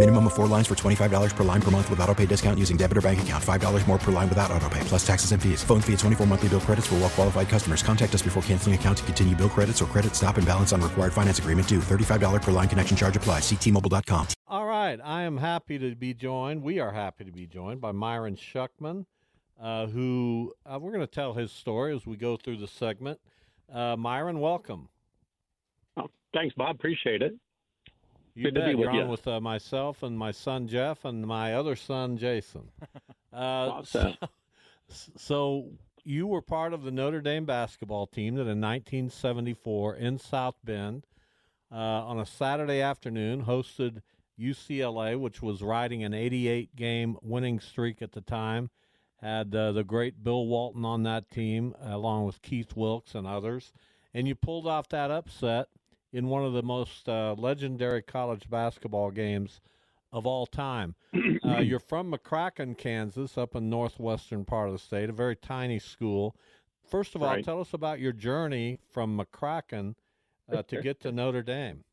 Minimum of four lines for $25 per line per month with auto pay discount using debit or bank account. $5 more per line without auto pay, plus taxes and fees. Phone fee at 24 monthly bill credits for well qualified customers. Contact us before canceling account to continue bill credits or credit stop and balance on required finance agreement due. $35 per line connection charge applies. Ctmobile.com. All right. I am happy to be joined. We are happy to be joined by Myron Schuckman, uh, who uh, we're going to tell his story as we go through the segment. Uh, Myron, welcome. Oh, thanks, Bob. Appreciate it. You Good to bet. be with You're you. on with uh, myself and my son Jeff and my other son Jason. Uh, Awesome. so, so you were part of the Notre Dame basketball team that in 1974 in South Bend uh, on a Saturday afternoon hosted UCLA, which was riding an 88 game winning streak at the time. Had uh, the great Bill Walton on that team, along with Keith Wilkes and others. And you pulled off that upset in one of the most uh, legendary college basketball games of all time. uh, you're from McCracken, Kansas, up in northwestern part of the state, a very tiny school. First of all, Right. tell us about your journey from McCracken uh, to get to Notre Dame.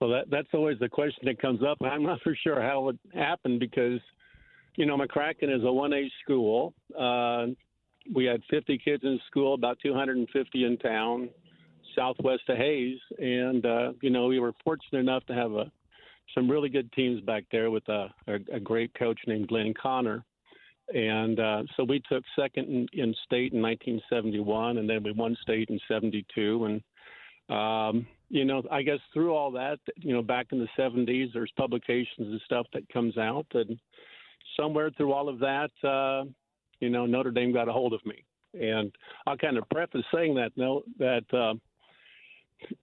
Well, that that's always the question that comes up. I'm not for sure how it happened because, you know, McCracken is a 1A school. Uh, we had 50 kids in school, about 250 in town, southwest of Hays, and uh, you know we were fortunate enough to have a some really good teams back there with a, a, a great coach named Glenn Connor. And uh, so we took second in, in state in 1971, and then we won state in 72. And um, you know, I guess through all that, you know, back in the 70s, there's publications and stuff that comes out, and somewhere through all of that, uh, you know, Notre Dame got a hold of me. And I'll kind of preface saying that, no, that uh,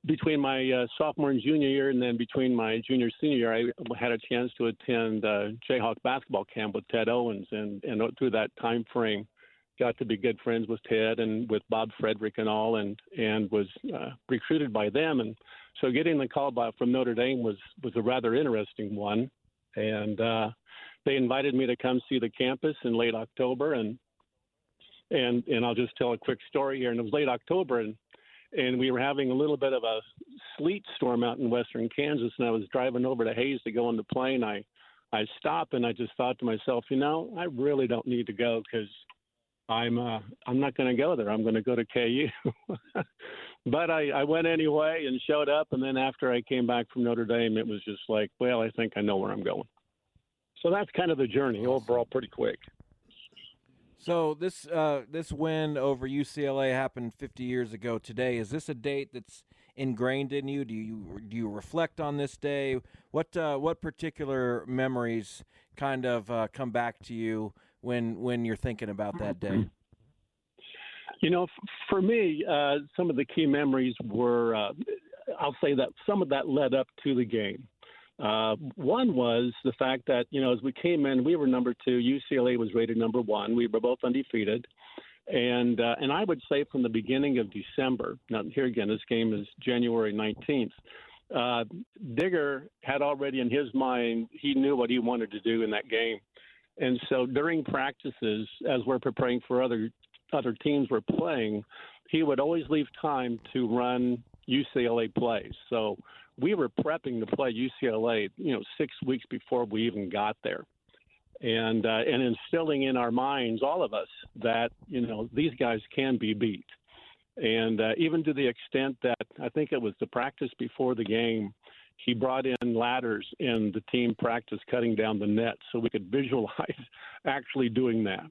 between my uh, sophomore and junior year, and then between my junior and senior year, I had a chance to attend uh, Jayhawk basketball camp with Ted Owens, and and through that time frame, got to be good friends with Ted and with Bob Frederick and all, and and was uh, recruited by them, and so getting the call by from Notre Dame was was a rather interesting one, and uh, they invited me to come see the campus in late October, and and and I'll just tell a quick story here. And it was late October, and and we were having a little bit of a sleet storm out in western Kansas, and I was driving over to Hays to go on the plane. I I stopped and I just thought to myself, you know, I really don't need to go because I'm uh, I'm not going to go there. I'm going to go to KU. but I, I went anyway and showed up, and then after I came back from Notre Dame, it was just like, well, I think I know where I'm going. So that's kind of the journey overall, pretty quick. So this uh, this win over UCLA happened 50 years ago today. Is this a date that's ingrained in you? Do you do you reflect on this day? What uh, what particular memories kind of uh, come back to you when when you're thinking about that day? You know, f- for me, uh, some of the key memories were, uh, I'll say that some of that led up to the game. Uh, one was the fact that, you know, as we came in, we were number two. UCLA was rated number one. We were both undefeated. And uh, and I would say from the beginning of December, now here again, this game is January 19th. Uh, Digger had already in his mind, he knew what he wanted to do in that game. And so during practices, as we're preparing for other other teams were playing, he would always leave time to run UCLA plays. So we were prepping to play UCLA, you know, six weeks before we even got there, and uh, and instilling in our minds, all of us, that you know these guys can be beat, and uh, even to the extent that I think it was the practice before the game. He brought in ladders in the team practice cutting down the net so we could visualize actually doing that.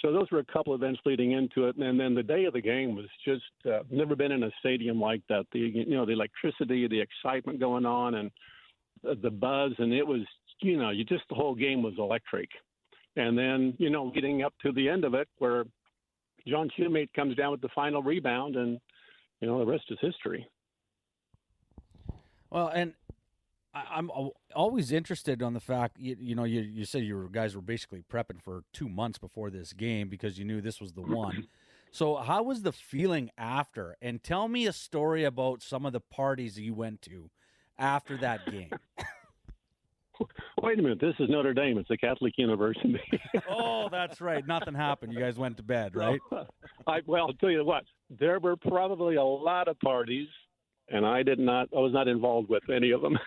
So those were a couple events leading into it, and then the day of the game was just uh, never been in a stadium like that. The you know the electricity, the excitement going on, and the buzz, and it was you know you just the whole game was electric. And then you know getting up to the end of it where John Shumate comes down with the final rebound, and you know the rest is history. Well, and I, am always interested on the fact you, you know you you said you guys were basically prepping for two months before this game because you knew this was the one. so how was the feeling after? And tell me a story about some of the parties you went to after that game. Wait a minute. This is Notre Dame. It's a Catholic university. oh, that's right. Nothing happened. You guys went to bed, right? I, well, I'll tell you what. There were probably a lot of parties and I did not. I was not involved with any of them.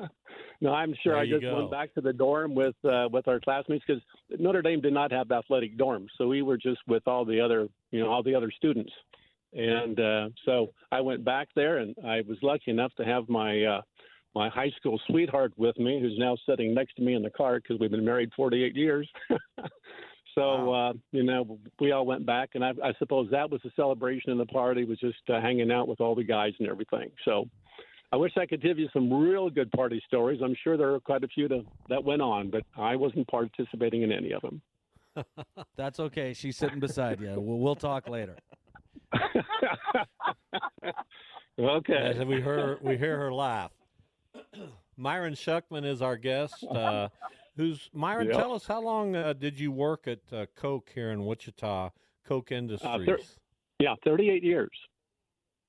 no, I'm sure there I just go. went back to the dorm with uh, with our classmates because Notre Dame did not have athletic dorms, so we were just with all the other you know all the other students, and uh, so I went back there, and I was lucky enough to have my uh, my high school sweetheart with me, who's now sitting next to me in the car because we've been married 48 years. So uh, you know, we all went back, and I, I suppose that was the celebration and the party was just uh, hanging out with all the guys and everything. So I wish I could give you some real good party stories. I'm sure there are quite a few to, that went on, but I wasn't participating in any of them. That's okay. She's sitting beside you. We'll, we'll talk later. okay. As we hear we hear her laugh. Myron Schuckman is our guest. Uh, Who's Myron? Yep. Tell us how long uh, did you work at uh, Koch here in Wichita, Koch uh, Industries? Thir- yeah, 38 years.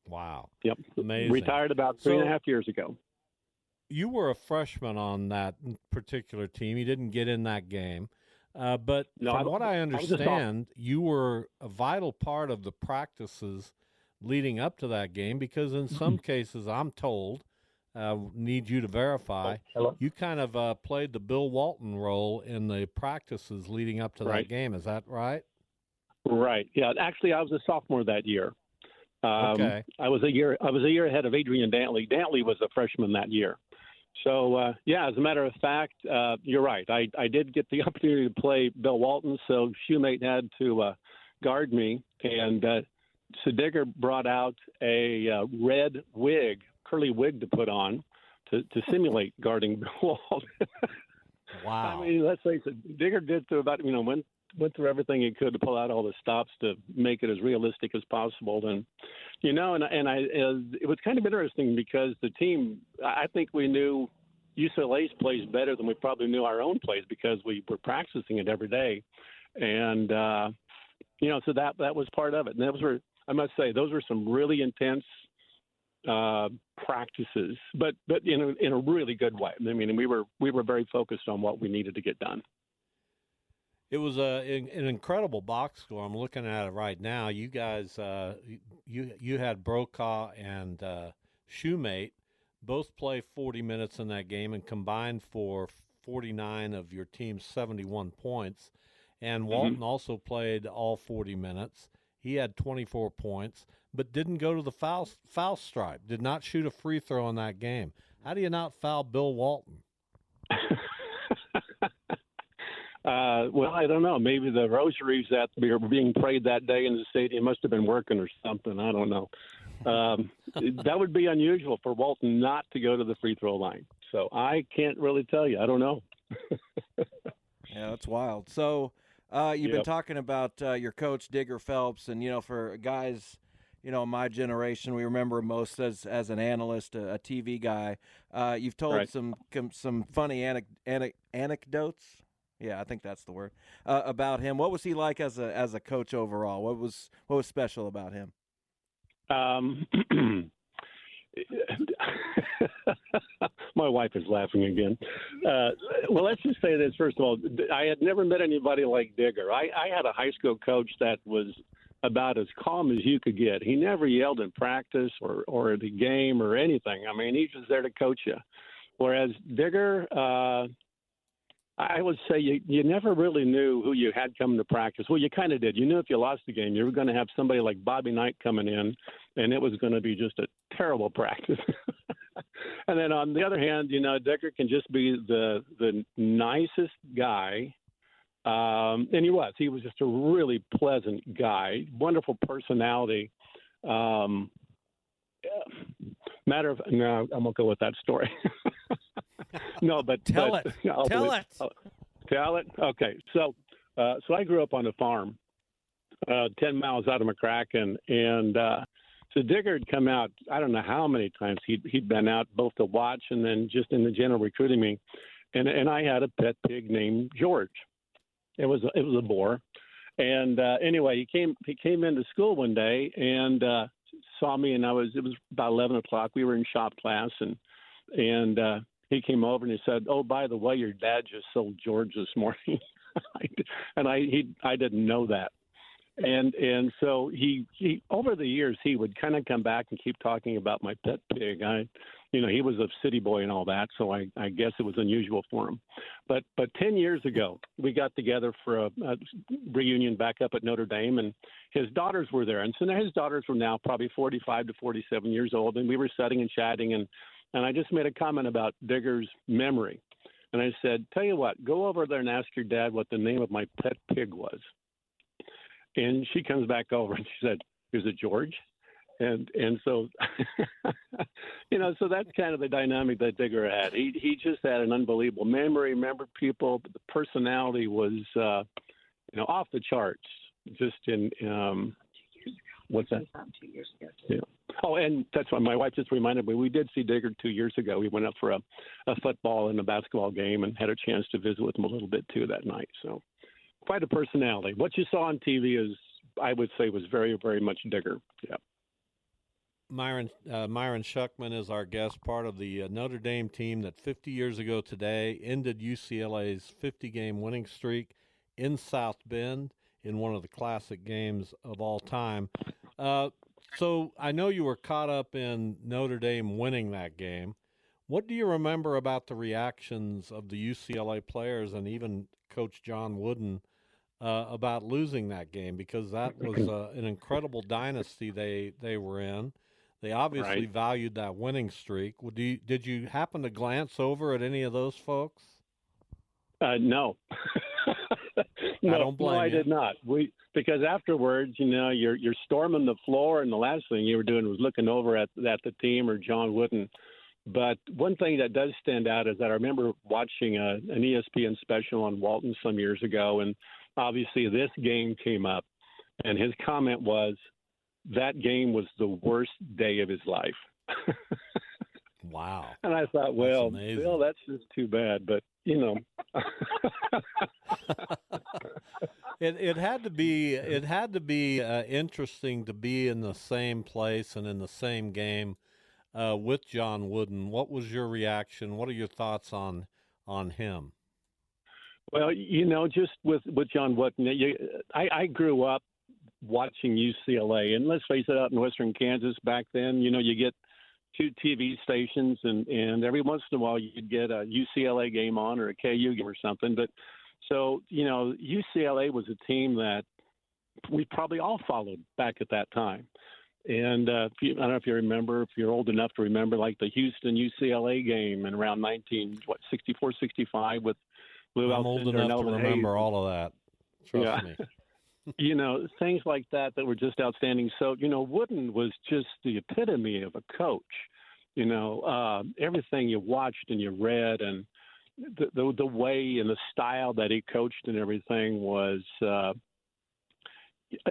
Wow. Yep. Amazing. Retired about three so, and a half years ago. You were a freshman on that particular team. You didn't get in that game. Uh, but no, from I what I understand, I you were a vital part of the practices leading up to that game because in some cases, I'm told, uh, need you to verify. Hello? You kind of uh, played the Bill Walton role in the practices leading up to right. that game. Is that right? Right. Yeah. Actually, I was a sophomore that year. Um, okay. I was a year. I was a year ahead of Adrian Dantley. Dantley was a freshman that year. So uh, yeah, as a matter of fact, uh, you're right. I, I did get the opportunity to play Bill Walton, so Shumate had to uh, guard me, and uh, brought out a uh, red wig curly wig to put on to, to simulate guarding Bill Walton. wow. I mean, let's face it, Digger did through about, you know, went, went through everything he could to pull out all the stops to make it as realistic as possible. And, you know, and, and I, it was kind of interesting because the team, I think we knew UCLA's plays better than we probably knew our own plays because we were practicing it every day. And, uh, you know, so that, that was part of it. And those were, I must say, those were some really intense uh, practices, but but in a, in a really good way. I mean, we were we were very focused on what we needed to get done. It was a an incredible box score. I'm looking at it right now. You guys, uh, you you had Brokaw and uh, Shumate both play 40 minutes in that game and combined for 49 of your team's 71 points. And Walton mm-hmm. also played all 40 minutes. He had 24 points but didn't go to the foul foul stripe. Did not shoot a free throw in that game. How do you not foul Bill Walton? Uh, well, I don't know. Maybe the rosaries that were being prayed that day in the stadium must have been working or something. I don't know. Um, that would be unusual for Walton not to go to the free throw line. So I can't really tell you. I don't know. yeah, that's wild. So uh, you've yep. been talking about uh, your coach Digger Phelps, and you know, for guys you know, my generation, we remember most as as an analyst, a, a TV guy. Uh, you've told right. some some funny anic- anecdotes. Yeah, I think that's the word uh, about him. What was he like as a as a coach overall? What was what was special about him? Um, my wife is laughing again. Uh, well, let's just say this first of all. I had never met anybody like Digger. I, I had a high school coach that was about as calm as you could get. He never yelled in practice or or at a game or anything. I mean, he was there to coach you. Whereas Digger, uh, I would say you you never really knew who you had coming to practice. Well, you kind of did. You knew if you lost the game, you were going to have somebody like Bobby Knight coming in, and it was going to be just a terrible practice. and then on the other hand, you know, Digger can just be the the nicest guy um, and he was. He was just a really pleasant guy, wonderful personality. Um, matter of no, I won't go with that story. no, but Tell but, it. I'll Tell believe- it. oh, tell it. Okay, so uh, so I grew up on a farm, uh, ten miles out of McCracken, and uh, so Digger had come out. I don't know how many times he'd he'd been out both to watch and then just in the general recruiting me, and and I had a pet pig named George. It was a, it was a boar, and uh, anyway, he came he came into school one day and uh, saw me, and I was it was about eleven o'clock. We were in shop class, and and uh, he came over and he said, "Oh, by the way, your dad just sold George this morning," and I he I didn't know that, and and so he he over the years he would kind of come back and keep talking about my pet pig. I, you know, he was a city boy and all that, so I I guess it was unusual for him, but but ten years ago we got together for a, a reunion back up at Notre Dame, and his daughters were there, and so his daughters were now probably forty five to forty seven years old, and we were sitting and chatting and and I just made a comment about Digger's memory. And I said, Tell you what, go over there and ask your dad what the name of my pet pig was. And she comes back over and she said, Is it George? And and so you know, so that's kind of the dynamic that Digger had. He he just had an unbelievable memory, remembered people, but the personality was uh you know, off the charts. Just in um what's that? Two years ago. Yeah. Oh, and that's why my wife just reminded me. We did see Digger two years ago. We went up for a, a football and a basketball game and had a chance to visit with him a little bit too that night. So, quite a personality. What you saw on TV is, I would say, was very, very much Digger. Yeah. Myron uh, Myron Schuckman is our guest, part of the uh, Notre Dame team that 50 years ago today ended UCLA's 50 game winning streak in South Bend in one of the classic games of all time. Uh, so I know you were caught up in Notre Dame winning that game. What do you remember about the reactions of the UCLA players and even Coach John Wooden uh, about losing that game? Because that was uh, an incredible dynasty they they were in. They obviously Right. valued that winning streak. You, did you happen to glance over at any of those folks? Uh, no. no, don't blame no, I you. did not. We because afterwards, you know, you're you're storming the floor, and the last thing you were doing was looking over at at the team or John Wooden. But one thing that does stand out is that I remember watching a, an ESPN special on Walton some years ago, and obviously this game came up, and his comment was that game was the worst day of his life. Wow. And I thought, well, amazing. Bill, that's just too bad. But you know, It it had to be it had to be uh, interesting to be in the same place and in the same game uh, with John Wooden. What was your reaction? What are your thoughts on on him? well, you know, just with with John Wooden, you, I, I grew up watching UCLA, and let's face it, out in Western Kansas back then, you know, you get two TV stations, and and every once in a while you'd get a UCLA game on or a KU game or something. But so you know, UCLA was a team that we probably all followed back at that time. And uh, you, I don't know if you remember, if you're old enough to remember, like the Houston UCLA game in around 19 what 64 65 with Lou I'm old enough to remember Hayes. all of that. Trust Yeah. me. you know, things like that that were just outstanding. So, you know, Wooden was just the epitome of a coach. You know, uh, everything you watched and you read, and the, the the way and the style that he coached and everything was, uh,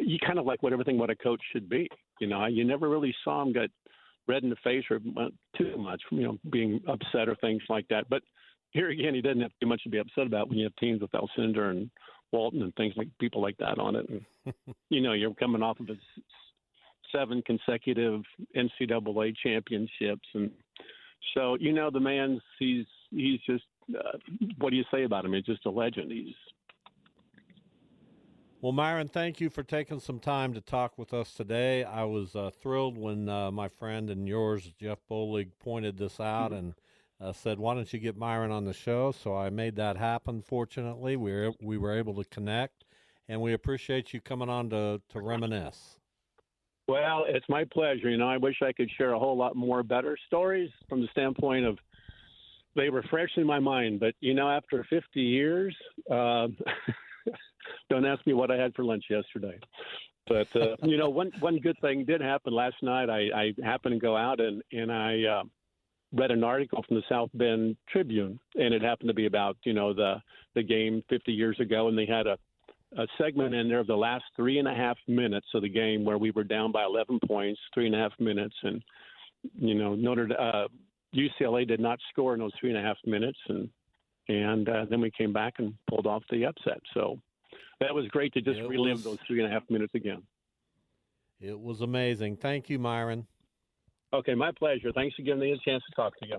you kind of like what everything what a coach should be. You know, you never really saw him get red in the face or too much, you know, being upset or things like that. But here again, he doesn't have too much to be upset about when you have teams with Alcindor and Walton and things like people like that on it. And, you know, you're coming off of a seven consecutive NCAA championships, and so you know the man's he's he's just uh, what do you say about him? He's just a legend. He's Well, Myron, thank you for taking some time to talk with us today. I was uh, thrilled when uh, my friend and yours, Jeff Bolig, pointed this out and uh, said, "Why don't you get Myron on the show?" So I made that happen. Fortunately, we were we were able to connect, and we appreciate you coming on to to reminisce. Well, it's my pleasure. You know, I wish I could share a whole lot more better stories from the standpoint of they were fresh in my mind. But you know, after 50 years, uh, don't ask me what I had for lunch yesterday. But uh, you know, one one good thing did happen last night. I, I happened to go out and and I uh, read an article from the South Bend Tribune, and it happened to be about you know the the game 50 years ago, and they had a a segment in there of the last three and a half minutes of the game where we were down by 11 points, three and a half minutes, and you know Notre uh, UCLA did not score in those three and a half minutes, and and uh, then we came back and pulled off the upset. So that was great to just It relive was- those three and a half minutes again. It was amazing. Thank you, Myron. Okay, my pleasure. Thanks for giving me a chance to talk to you.